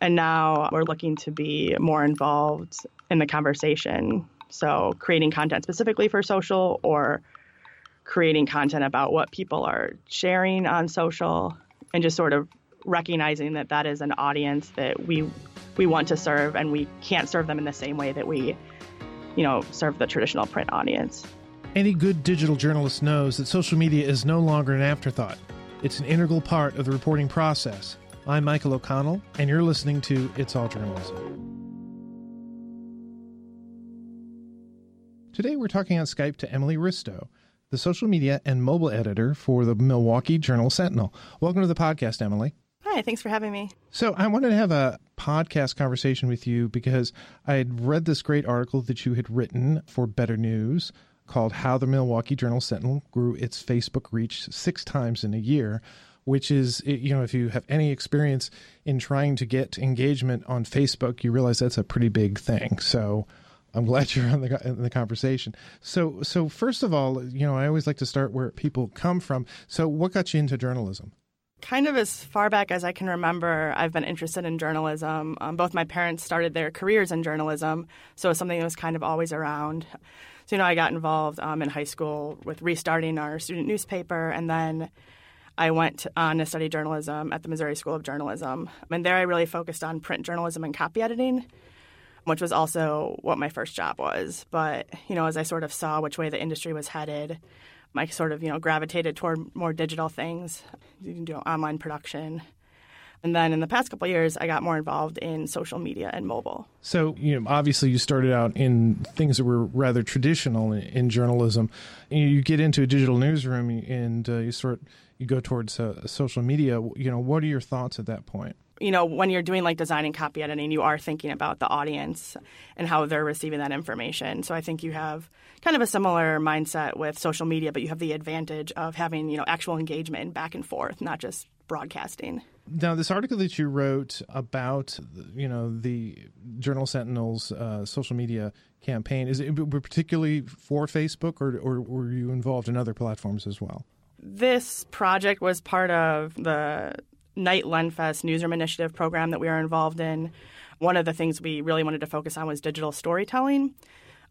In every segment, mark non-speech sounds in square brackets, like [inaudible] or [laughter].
And now we're looking to be more involved in the conversation. So, creating content specifically for social or creating content about what people are sharing on social and just sort of recognizing that that is an audience that we we want to serve and we can't serve them in the same way that we you know serve the traditional print audience. Any good digital journalist knows that social media is no longer an afterthought. It's an integral part of the reporting process. I'm Michael O'Connell, and you're listening to It's All Journalism. Today, we're talking on Skype to Emily Ristow, the social media and mobile editor for the Milwaukee Journal Sentinel. Welcome to the podcast, Emily. Hi, thanks for having me. So, I wanted to have a podcast conversation with you because I had read this great article that you had written for Better News called How the Milwaukee Journal Sentinel Grew Its Facebook Reach Six Times in a Year which is you know if you have any experience in trying to get engagement on Facebook, you realize that's a pretty big thing. So I'm glad [laughs] you're on the in the conversation. So so first of all, you know I always like to start where people come from. So what got you into journalism? Kind of as far back as I can remember, I've been interested in journalism. Um, both my parents started their careers in journalism, so it's something that was kind of always around. So, you know, I got involved um, in high school with restarting our student newspaper, and then I went on to study journalism at the Missouri School of Journalism. And there I really focused on print journalism and copy editing, which was also what my first job was. But, you know, as I sort of saw which way the industry was headed, I sort of, you know, gravitated toward more digital things, you can do online production. And then in the past couple years, I got more involved in social media and mobile. So, you know, obviously you started out in things that were rather traditional in, in journalism. You get into a digital newsroom and uh, you sort you go towards uh, social media. You know, what are your thoughts at that point? You know, when you're doing like design and copy editing, you are thinking about the audience and how they're receiving that information. So I think you have kind of a similar mindset with social media, but you have the advantage of having, you know, actual engagement back and forth, not just broadcasting. Now, this article that you wrote about, you know, the Journal Sentinel's uh, social media campaign, is it particularly for Facebook, or, or were you involved in other platforms as well? This project was part of the Knight Lenfest Newsroom Initiative program that we are involved in. One of the things we really wanted to focus on was digital storytelling.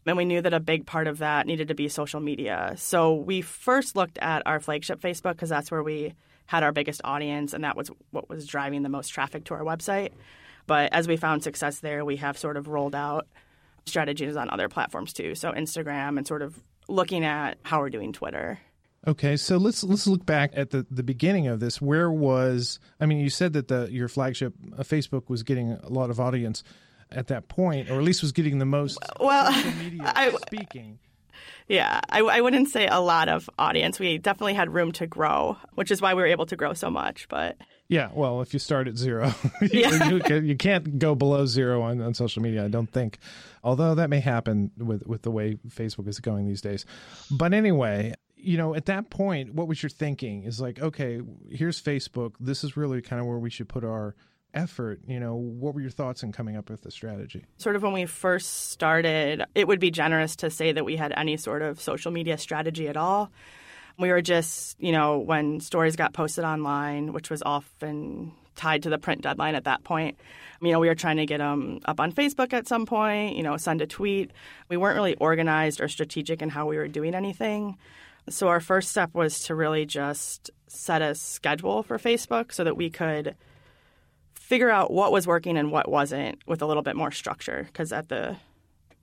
And we knew that a big part of that needed to be social media. So we first looked at our flagship Facebook because that's where we had our biggest audience and that was what was driving the most traffic to our website. But as we found success there, we have sort of rolled out strategies on other platforms too. So Instagram and sort of looking at how we're doing Twitter. Okay, so let's let's look back at the, the beginning of this. Where was I mean, you said that the your flagship uh, Facebook was getting a lot of audience at that point, or at least was getting the most well, social media [laughs] I, speaking. Yeah, I, I wouldn't say a lot of audience. We definitely had room to grow, which is why we were able to grow so much. But yeah, well, if you start at zero, [laughs] yeah. you, you, can't go below zero on, on social media, I don't think. Although that may happen with, with the way Facebook is going these days. But anyway, you know, at that point, what was your thinking? Is like, okay, here's Facebook. This is really kind of where we should put our effort. You know, what were your thoughts in coming up with the strategy? Sort of when we first started, it would be generous to say that we had any sort of social media strategy at all. We were just, you know, when stories got posted online, which was often tied to the print deadline at that point. You know, we were trying to get them up on Facebook at some point, you know, send a tweet. We weren't really organized or strategic in how we were doing anything. So our first step was to really just set a schedule for Facebook so that we could figure out what was working and what wasn't with a little bit more structure because at the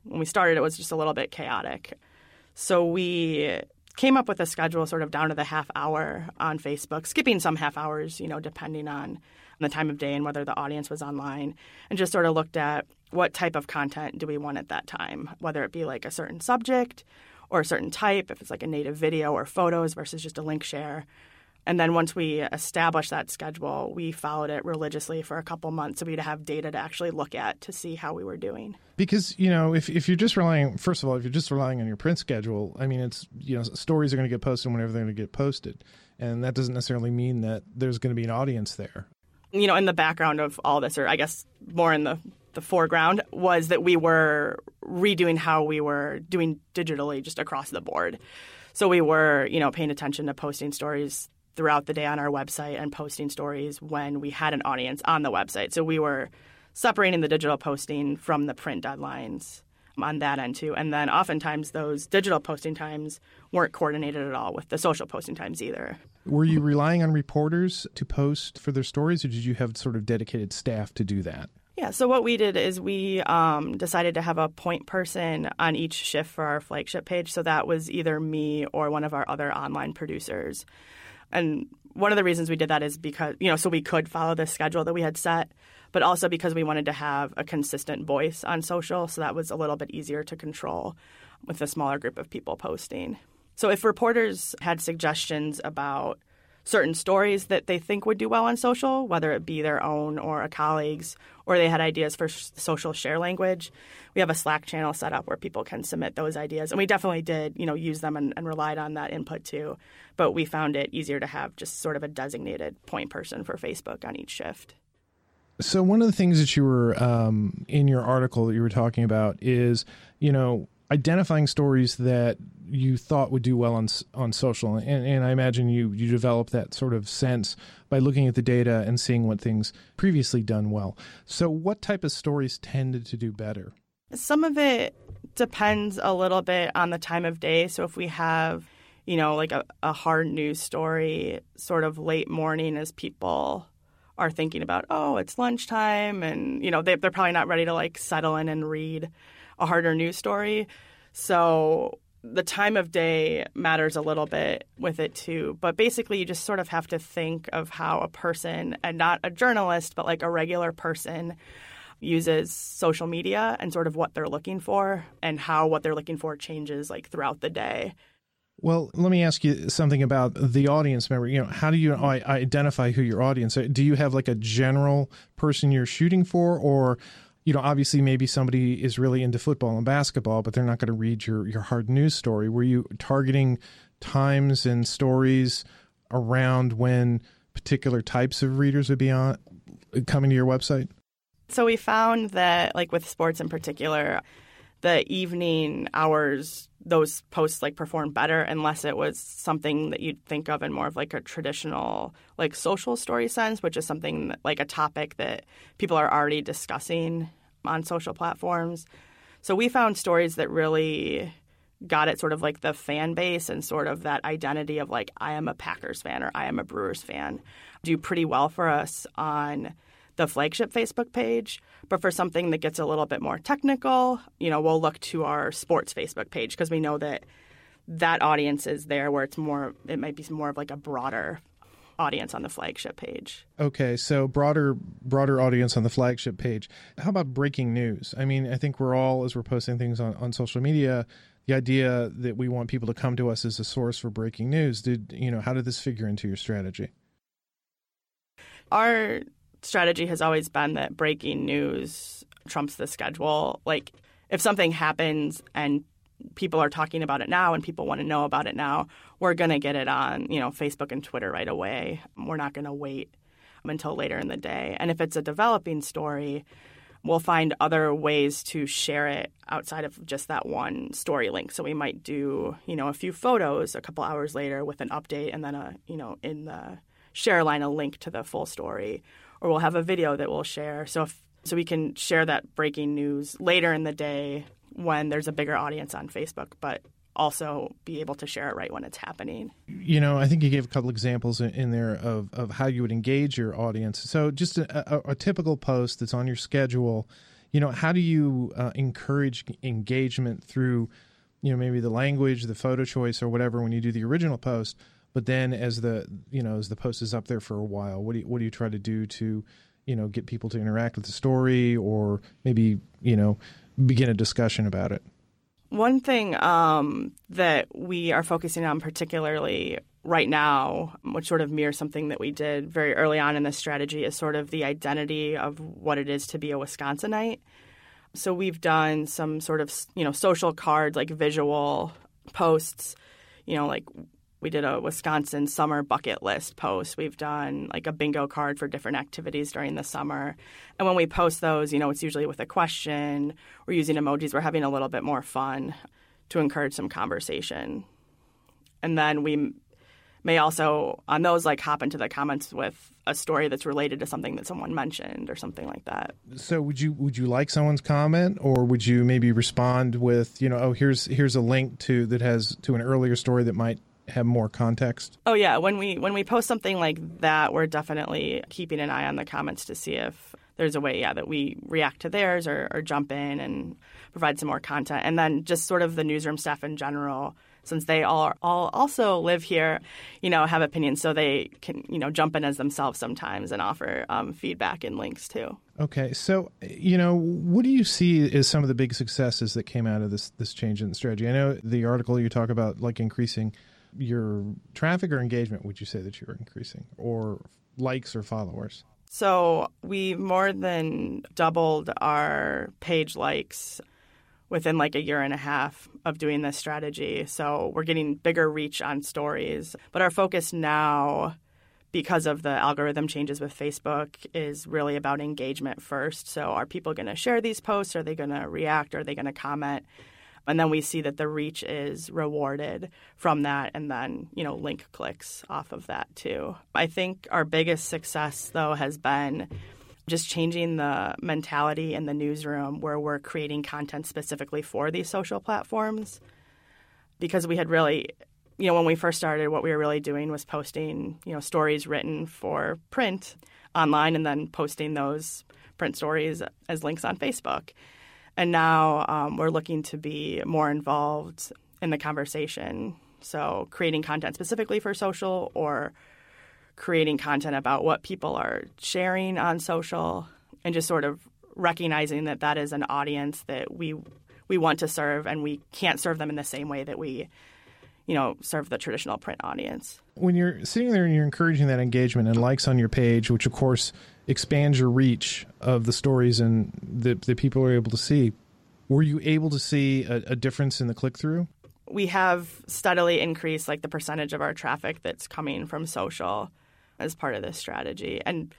when we started it was just a little bit chaotic. So we came up with a schedule sort of down to the half hour on Facebook, skipping some half hours, you know, depending on the time of day and whether the audience was online, and just sort of looked at what type of content do we want at that time, whether it be like a certain subject or a certain type, if it's like a native video or photos versus just a link share. And then once we established that schedule, we followed it religiously for a couple months so we'd have data to actually look at to see how we were doing. Because, you know, if, if you're just relying, first of all, if you're just relying on your print schedule, I mean, it's, you know, stories are going to get posted whenever they're going to get posted. And that doesn't necessarily mean that there's going to be an audience there. You know, in the background of all this, or I guess more in the the foreground was that we were redoing how we were doing digitally just across the board. So we were, you know, paying attention to posting stories throughout the day on our website and posting stories when we had an audience on the website. So we were separating the digital posting from the print deadlines on that end too. And then oftentimes those digital posting times weren't coordinated at all with the social posting times either. Were you relying on reporters to post for their stories, or did you have sort of dedicated staff to do that? Yeah, so what we did is we um, decided to have a point person on each shift for our flagship page. So that was either me or one of our other online producers. And one of the reasons we did that is because, you know, so we could follow the schedule that we had set, but also because we wanted to have a consistent voice on social. So that was a little bit easier to control with a smaller group of people posting. So if reporters had suggestions about certain stories that they think would do well on social, whether it be their own or a colleague's, or they had ideas for social share language. We have a Slack channel set up where people can submit those ideas, and we definitely did, you know, use them and, and relied on that input too. But we found it easier to have just sort of a designated point person for Facebook on each shift. So one of the things that you were um, in your article that you were talking about is, you know, identifying stories that you thought would do well on on social, and, and I imagine you you developed that sort of sense by looking at the data and seeing what things previously done well. So, what type of stories tended to do better? Some of it depends a little bit on the time of day. So, if we have you know, like a, a hard news story, sort of late morning as people are thinking about, oh, it's lunchtime, and you know they, they're probably not ready to like settle in and read a harder news story. So the time of day matters a little bit with it too. But basically, you just sort of have to think of how a person, and not a journalist, but like a regular person, uses social media and sort of what they're looking for and how what they're looking for changes like throughout the day. Well, let me ask you something about the audience member. You know, how do you identify who your audience? Do you have like a general person you're shooting for, or you know, obviously maybe somebody is really into football and basketball, but they're not going to read your your hard news story. Were you targeting times and stories around when particular types of readers would be on coming to your website? So we found that like with sports in particular, the evening hours those posts like perform better unless it was something that you'd think of in more of like a traditional like social story sense which is something that, like a topic that people are already discussing on social platforms. So we found stories that really got it sort of like the fan base and sort of that identity of like i am a packers fan or i am a brewers fan do pretty well for us on the flagship Facebook page. But for something that gets a little bit more technical, you know, we'll look to our sports Facebook page because we know that that audience is there where it's more, it might be more of like a broader audience on the flagship page. Okay, so broader broader audience on the flagship page. How about breaking news? I mean, I think we're all as we're posting things on, on social media, the idea that we want people to come to us as a source for breaking news. Did you know how did this figure into your strategy? Our strategy has always been that breaking news trumps the schedule. Like if something happens and people are talking about it now and people want to know about it now, we're going to get it on, you know, Facebook and Twitter right away. We're not going to wait until later in the day. And if it's a developing story, we'll find other ways to share it outside of just that one story link. So we might do, you know, a few photos a couple hours later with an update and then a, you know, in the share line a link to the full story or we'll have a video that we'll share. So if, so we can share that breaking news later in the day when there's a bigger audience on Facebook, but also be able to share it right when it's happening. You know, I think you gave a couple examples in, there of, of how you would engage your audience. So just a, a, a typical post that's on your schedule, you know, how do you uh, encourage engagement through, you know, maybe the language, the photo choice, or whatever when you do the original post? But then as the you know as the post is up there for a while, what do you, what do you try to do to you know get people to interact with the story or maybe you know begin a discussion about it? One thing um, that we are focusing on particularly right now, which sort of mirrors something that we did very early on in this strategy, is sort of the identity of what it is to be a Wisconsinite. So we've done some sort of you know social cards, like visual posts, you know, like we did a Wisconsin summer bucket list post. We've done like a bingo card for different activities during the summer. And when we post those, you know, it's usually with a question. We're using emojis. We're having a little bit more fun to encourage some conversation. And then we may also on those like hop into the comments with a story that's related to something that someone mentioned or something like that. So would you would you like someone's comment or would you maybe respond with, you know, oh here's here's a link to that has to an earlier story that might have more context? Oh yeah, when we when we post something like that, we're definitely keeping an eye on the comments to see if there's a way, yeah, that we react to theirs or, or jump in and provide some more content. And then just sort of the newsroom staff in general since they all all also live here, you know, have opinions, so they can you know jump in as themselves sometimes and offer um, feedback and links too. Okay, so you know, what do you see as some of the big successes that came out of this this change in strategy? I know the article you talk about like increasing your traffic or engagement. Would you say that you're increasing or likes or followers? So we more than doubled our page likes within like a year and a half of doing this strategy. So we're getting bigger reach on stories. But our focus now, because of the algorithm changes with Facebook, is really about engagement first. So are people going to share these posts? Are they going to react? Are they going to comment? And then we see that the reach is rewarded from that, and then, you know, link clicks off of that too. I think our biggest success, though, has been just changing the mentality in the newsroom where we're creating content specifically for these social platforms because we had really you know when we first started what we were really doing was posting you know stories written for print online and then posting those print stories as links on facebook and now um, we're looking to be more involved in the conversation. So creating content specifically for social or creating content about what people are sharing on social and just sort of recognizing that that is an audience that we we want to serve and we can't serve them in the same way that we you know serve the traditional print audience. When you're sitting there and you're encouraging that engagement and likes on your page which of course expands your reach of the stories and that the people are able to see were you able to see a, a difference in the click-through we have steadily increased like the percentage of our traffic that's coming from social as part of this strategy. And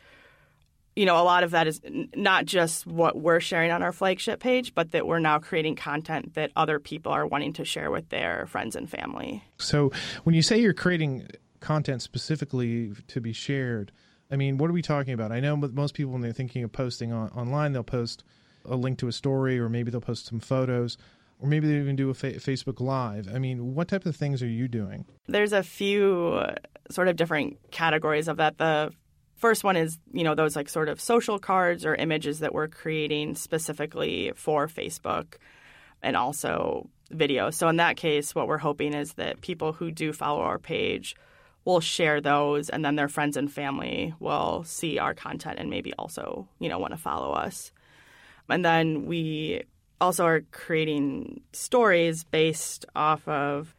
you know, a lot of that is not just what we're sharing on our flagship page, but that we're now creating content that other people are wanting to share with their friends and family. So, when you say you're creating content specifically to be shared, I mean, what are we talking about? I know most people, when they're thinking of posting on, online, they'll post a link to a story, or maybe they'll post some photos or maybe they even do a fa- Facebook Live. I mean, what type of things are you doing? There's a few uh, sort of different categories of that. The first one is, you know, those like sort of social cards or images that we're creating specifically for Facebook and also video. So in that case, what we're hoping is that people who do follow our page will share those and then their friends and family will see our content and maybe also, you know, want to follow us. And then we also are creating stories based off of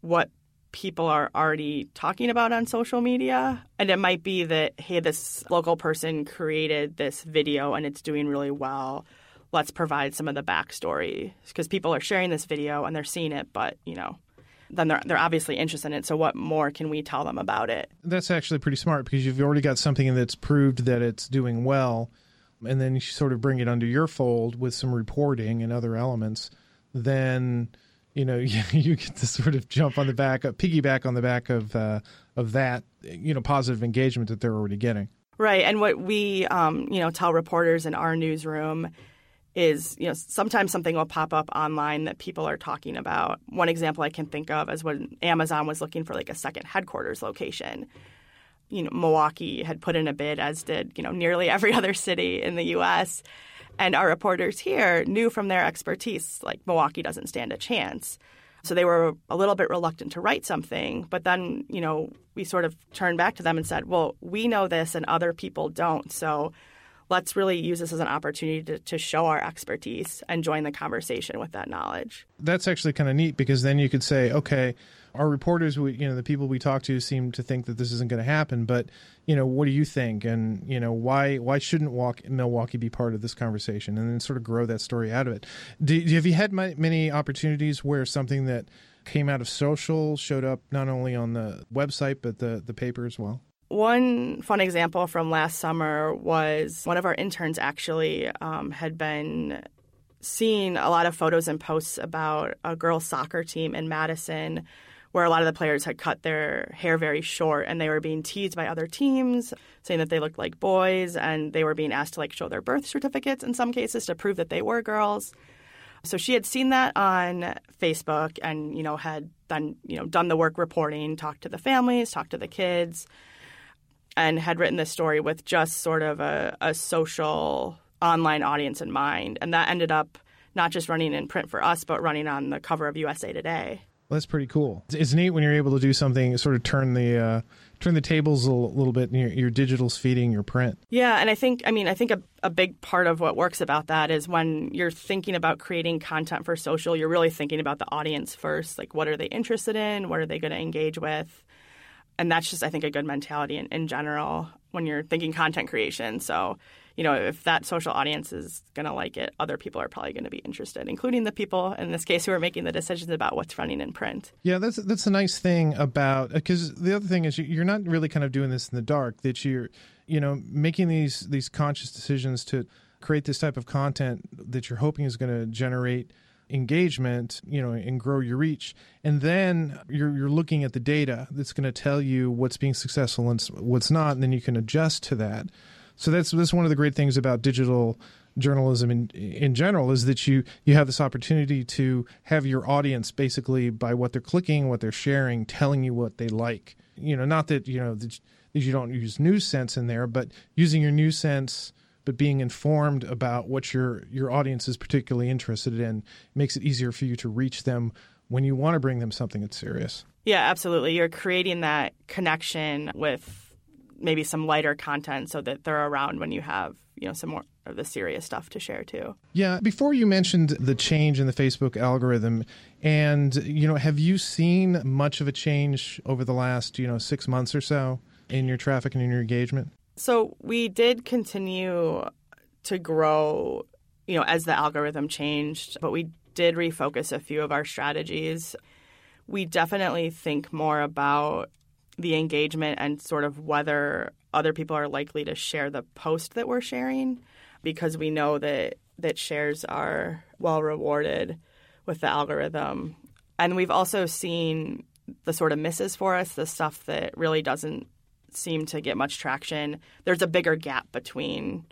what people are already talking about on social media. And it might be that, hey, this local person created this video and it's doing really well. Let's provide some of the backstory because people are sharing this video and they're seeing it, but, you know, then they're, they're obviously interested in it. So, what more can we tell them about it? That's actually pretty smart because you've already got something that's proved that it's doing well and then you sort of bring it under your fold with some reporting and other elements, then you know you, [laughs] you get to sort of jump on the back, of, piggyback on the back of uh, of that you know positive engagement that they're already getting. Right, and what we um, you know tell reporters in our newsroom is you know sometimes something will pop up online that people are talking about. One example I can think of is when Amazon was looking for like a second headquarters location you know, Milwaukee had put in a bid, as did you know nearly every [laughs] other city in the U.S. And our reporters here knew from their expertise, like Milwaukee doesn't stand a chance. So they were a little bit reluctant to write something. But then, you know, we sort of turned back to them and said, well, we know this and other people don't. So let's really use this as an opportunity to, to show our expertise and join the conversation with that knowledge. That's actually kind of neat because then you could say, okay, our reporters, we, you know, the people we talk to seem to think that this isn't going to happen, but you know, what do you think? And you know, why why shouldn't walk, Milwaukee be part of this conversation? And then sort of grow that story out of it. Do, have you had many opportunities where something that came out of social showed up not only on the website but the the paper as well? One fun example from last summer was one of our interns actually um, had been seeing a lot of photos and posts about a girls' soccer team in Madison where a lot of the players had cut their hair very short and they were being teased by other teams, saying that they looked like boys, and they were being asked to like show their birth certificates in some cases to prove that they were girls. So she had seen that on Facebook and, you know, had done, you know, done the work reporting, talked to the families, talked to the kids, and had written this story with just sort of a, a social online audience in mind. And that ended up not just running in print for us, but running on the cover of USA Today. Well, that's pretty cool. It's neat when you're able to do something, sort of turn the uh, turn the tables a little bit, and your, your digital's feeding your print. Yeah, and I think, I mean, I think a, a big part of what works about that is when you're thinking about creating content for social, you're really thinking about the audience first. Like, what are they interested in? What are they going to engage with? And that's just, I think, a good mentality in, in general when you're thinking content creation. So you know, if that social audience is going to like it, other people are probably going to be interested, including the people in this case who are making the decisions about what's running in print. Yeah, that's that's a nice thing about uh, because the other thing is you're not really kind of doing this in the dark. That you're, you know, making these these conscious decisions to create this type of content that you're hoping is going to generate engagement, you know, and grow your reach. And then you're you're looking at the data that's going to tell you what's being successful and what's not, and then you can adjust to that. So that's that's one of the great things about digital journalism in in general is that you you have this opportunity to have your audience basically by what they're clicking, what they're sharing, telling you what they like. You know, not that you know that you don't use news sense in there, but using your news sense but being informed about what your your audience is particularly interested in makes it easier for you to reach them when you want to bring them something that's serious. Yeah, absolutely. You're creating that connection with maybe some lighter content so that they're around when you have you know some more of the serious stuff to share too. Yeah, before you mentioned the change in the Facebook algorithm and you know have you seen much of a change over the last, you know, 6 months or so in your traffic and in your engagement? So, we did continue to grow, you know, as the algorithm changed, but we did refocus a few of our strategies. We definitely think more about the engagement and sort of whether other people are likely to share the post that we're sharing because we know that that shares are well rewarded with the algorithm. And we've also seen the sort of misses for us, the stuff that really doesn't seem to get much traction. There's a bigger gap between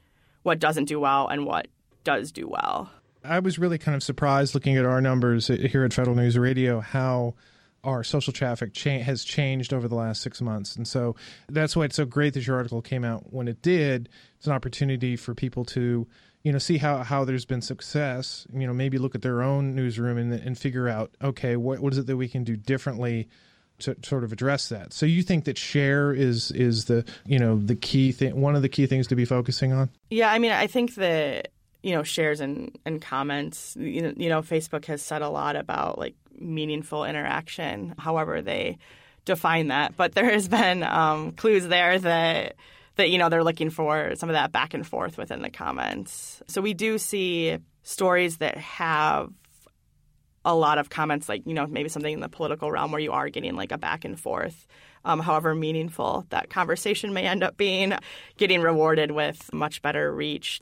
what doesn't do well and what does do well. I was really kind of surprised looking at our numbers here at Federal News Radio how our social traffic cha- has changed over the last six months. And so that's why it's so great that your article came out when it did. It's an opportunity for people to, you know, see how, how there's been success, you know, maybe look at their own newsroom and, and figure out, okay, what, what is it that we can do differently to sort of address that. So you think that share is is the you know the key thing, one of the key things to be focusing on? Yeah, I mean, I think that you know shares and, and comments. You know, you know, Facebook has said a lot about like meaningful interaction, however they define that. But there has been um, clues there that that you know they're looking for some of that back and forth within the comments. So we do see stories that have a lot of comments, like you know maybe something in the political realm where you are getting like a back and forth. Um, however meaningful that conversation may end up being, getting rewarded with much better reach.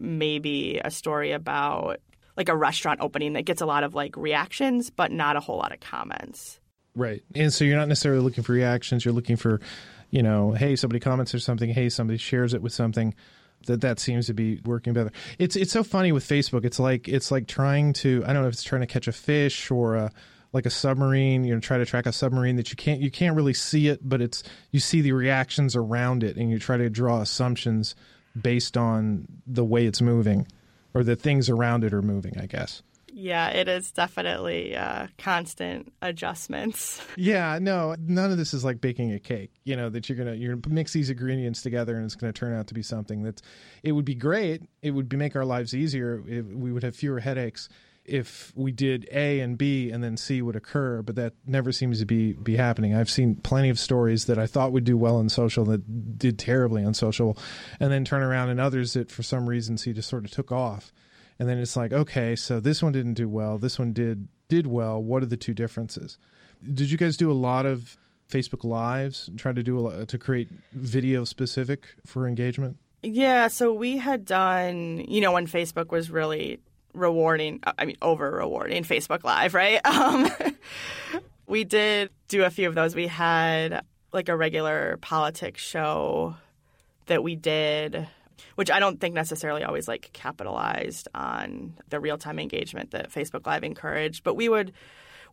Maybe a story about like a restaurant opening that gets a lot of like reactions, but not a whole lot of comments. Right. And so you're not necessarily looking for reactions. You're looking for, you know, hey, somebody comments or something. Hey, somebody shares it with something. That that seems to be working better. It's it's so funny with Facebook. It's like it's like trying to I don't know if it's trying to catch a fish or a like a submarine. You know, try to track a submarine that you can't you can't really see it, but it's you see the reactions around it, and you try to draw assumptions based on the way it's moving or the things around it are moving, I guess. Yeah, it is definitely uh, constant adjustments. [laughs] Yeah, no, none of this is like baking a cake. You know that you're gonna you're gonna mix these ingredients together and it's gonna turn out to be something that's. It would be great. It would be, make our lives easier. If we would have fewer headaches if we did A and B and then C would occur, but that never seems to be be happening. I've seen plenty of stories that I thought would do well on social that did terribly on social, and then turn around and others that for some reason C just sort of took off, and then it's like okay, so this one didn't do well, this one did did well. What are the two differences? Did you guys do a lot of Facebook lives, try to do a lot, to create video specific for engagement? Yeah, so we had done, you know, when Facebook was really rewarding i mean over rewarding facebook live right [laughs] um, We did do a few of those. We had like a regular politics show that we did, which I don't think necessarily always like capitalized on the real time engagement that Facebook Live encouraged. But we would,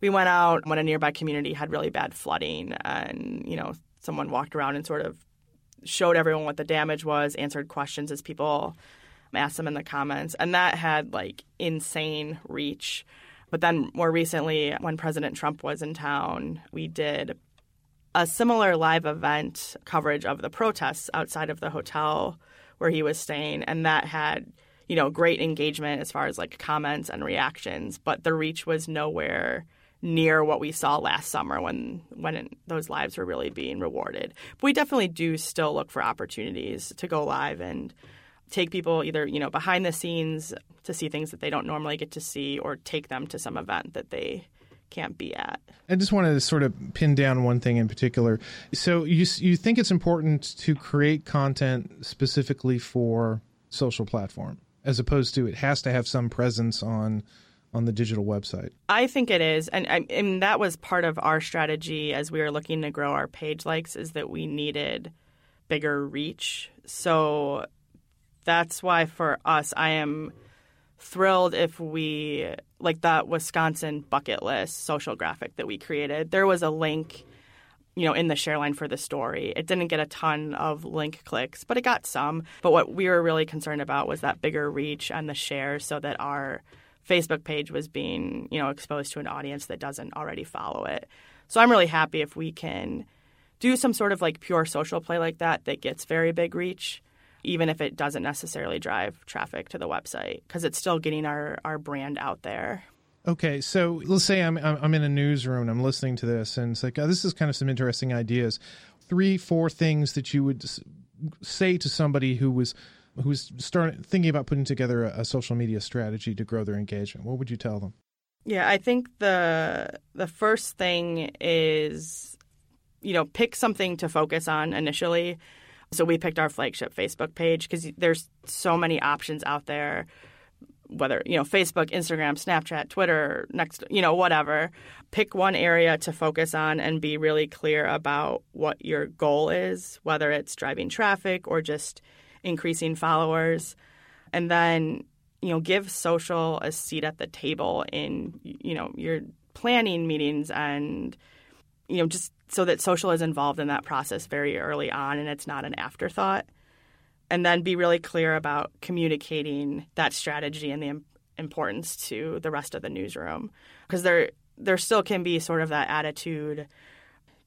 we went out when a nearby community had really bad flooding and, you know, someone walked around and sort of showed everyone what the damage was, answered questions as people asked them in the comments. And that had like insane reach. But then more recently, when President Trump was in town, we did a similar live event coverage of the protests outside of the hotel where he was staying. And that had, you know, great engagement as far as like comments and reactions. But the reach was nowhere near what we saw last summer when when those lives were really being rewarded. But we definitely do still look for opportunities to go live and take people either you know behind the scenes to see things that they don't normally get to see, or take them to some event that they can't be at. I just wanted to sort of pin down one thing in particular. So you you think it's important to create content specifically for social platform as opposed to it has to have some presence on on the digital website? I think it is, and, and that was part of our strategy as we were looking to grow our page likes is that we needed bigger reach. So that's why for us, I am thrilled if we like that Wisconsin bucket list social graphic that we created. There was a link, you know, in the share line for the story. It didn't get a ton of link clicks, but it got some. But what we were really concerned about was that bigger reach and the share so that our Facebook page was being, you know, exposed to an audience that doesn't already follow it. So I'm really happy if we can do some sort of like pure social play like that that gets very big reach, even if it doesn't necessarily drive traffic to the website, because it's still getting our, our brand out there. Okay, so let's say I'm I'm in a newsroom and I'm listening to this, and it's like oh, this is kind of some interesting ideas. Three, four things that you would say to somebody who was who's starting thinking about putting together a, a social media strategy to grow their engagement, what would you tell them? Yeah, I think the the first thing is you know, pick something to focus on initially. So we picked our flagship Facebook page because there's so many options out there whether you know Facebook, Instagram, Snapchat, Twitter, next you know whatever. Pick one area to focus on and be really clear about what your goal is, whether it's driving traffic or just increasing followers. And then, you know, give social a seat at the table in, you know, your planning meetings and, you know, just so that social is involved in that process very early on and it's not an afterthought. And then be really clear about communicating that strategy and the importance to the rest of the newsroom. Because there, there still can be sort of that attitude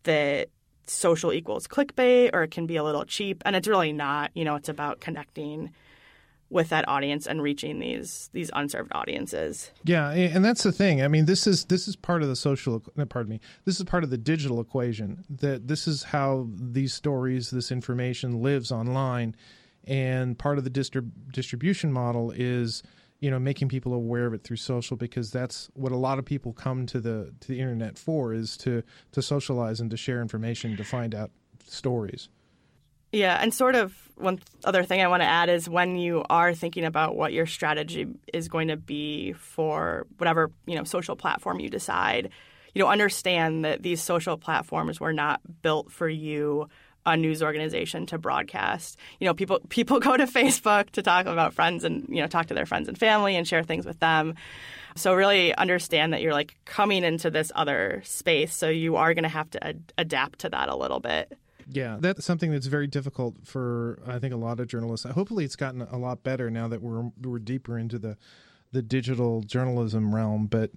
that social equals clickbait or it can be a little cheap and it's really not you know it's about connecting with that audience and reaching these these unserved audiences. Yeah and that's the thing. I mean this is this is part of the social pardon me. This is part of the digital equation that this is how these stories this information lives online. And part of the distrib- distribution model is you know making people aware of it through social because that's what a lot of people come to the to the internet for is to to socialize and to share information to find out stories yeah and sort of one other thing i want to add is when you are thinking about what your strategy is going to be for whatever you know social platform you decide you know understand that these social platforms were not built for you a news organization to broadcast. You know, people [laughs] people go to Facebook to talk about friends and you know talk to their friends and family and share things with them. So really understand that you're like coming into this other space, so you are going to have to ad- adapt to that a little bit. Yeah, that's something that's very difficult for I think a lot of journalists. Hopefully, it's gotten a lot better now that we're we're deeper into the the digital journalism realm. But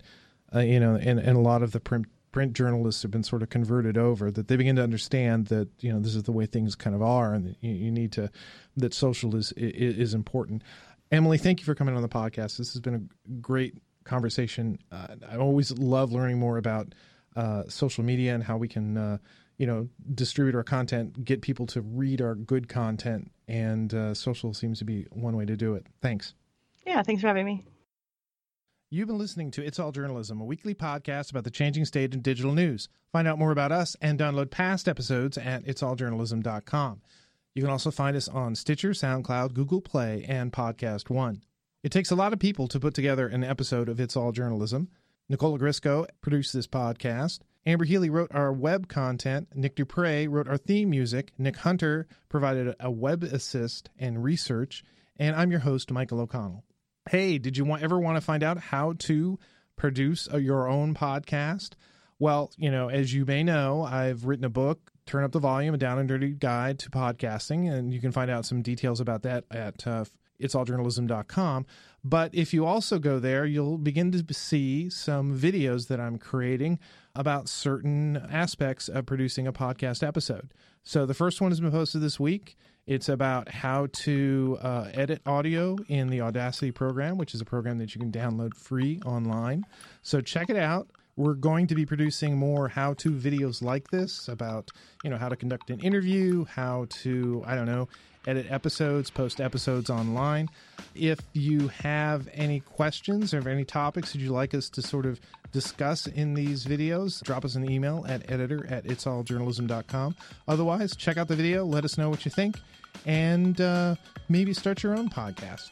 uh, you know, and, and a lot of the print print journalists have been sort of converted over that they begin to understand that you know this is the way things kind of are and you, you need to that social is, is, important emily thank you for coming on the podcast this has been a great conversation uh, i always love learning more about uh, social media and how we can uh, you know distribute our content get people to read our good content and uh, social seems to be one way to do it thanks yeah thanks for having me You've been listening to It's All Journalism, a weekly podcast about the changing state in digital news. Find out more about us and download past episodes at itsalljournalism.com. You can also find us on Stitcher, SoundCloud, Google Play, and Podcast One. It takes a lot of people to put together an episode of It's All Journalism. Nicola Grisco produced this podcast. Amber Healy wrote our web content. Nick Dupre wrote our theme music. Nick Hunter provided a web assist and research. And I'm your host, Michael O'Connell. Hey, did you want, ever want to find out how to produce a, your own podcast? Well, you know, as you may know, I've written a book, Turn Up the Volume, a down and dirty guide to podcasting, and you can find out some details about that at uh, itsalljournalism.com. But if you also go there, you'll begin to see some videos that I'm creating about certain aspects of producing a podcast episode. So the first one has been posted this week. It's about how to uh, edit audio in the Audacity program, which is a program that you can download free online. So check it out. We're going to be producing more how-to videos like this about, you know, how to conduct an interview, how to, I don't know, edit episodes, post episodes online. If you have any questions or any topics that you'd like us to sort of discuss in these videos, drop us an email at editor at itsalljournalism.com. Otherwise, check out the video, let us know what you think, and uh, maybe start your own podcast.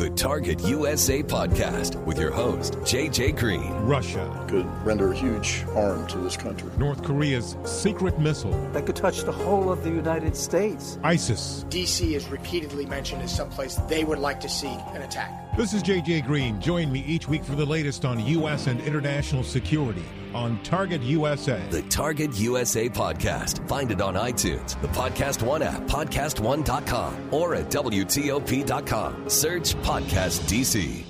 The Target USA podcast with your host, JJ Green. Russia could render huge harm to this country. North Korea's secret missile that could touch the whole of the United States. ISIS. DC is repeatedly mentioned as someplace they would like to see an attack. This is JJ Green. Join me each week for the latest on U.S. and international security on Target USA. The Target USA podcast. Find it on iTunes, the Podcast One app, podcastone.com, or at WTOP.com. Search Podcast DC.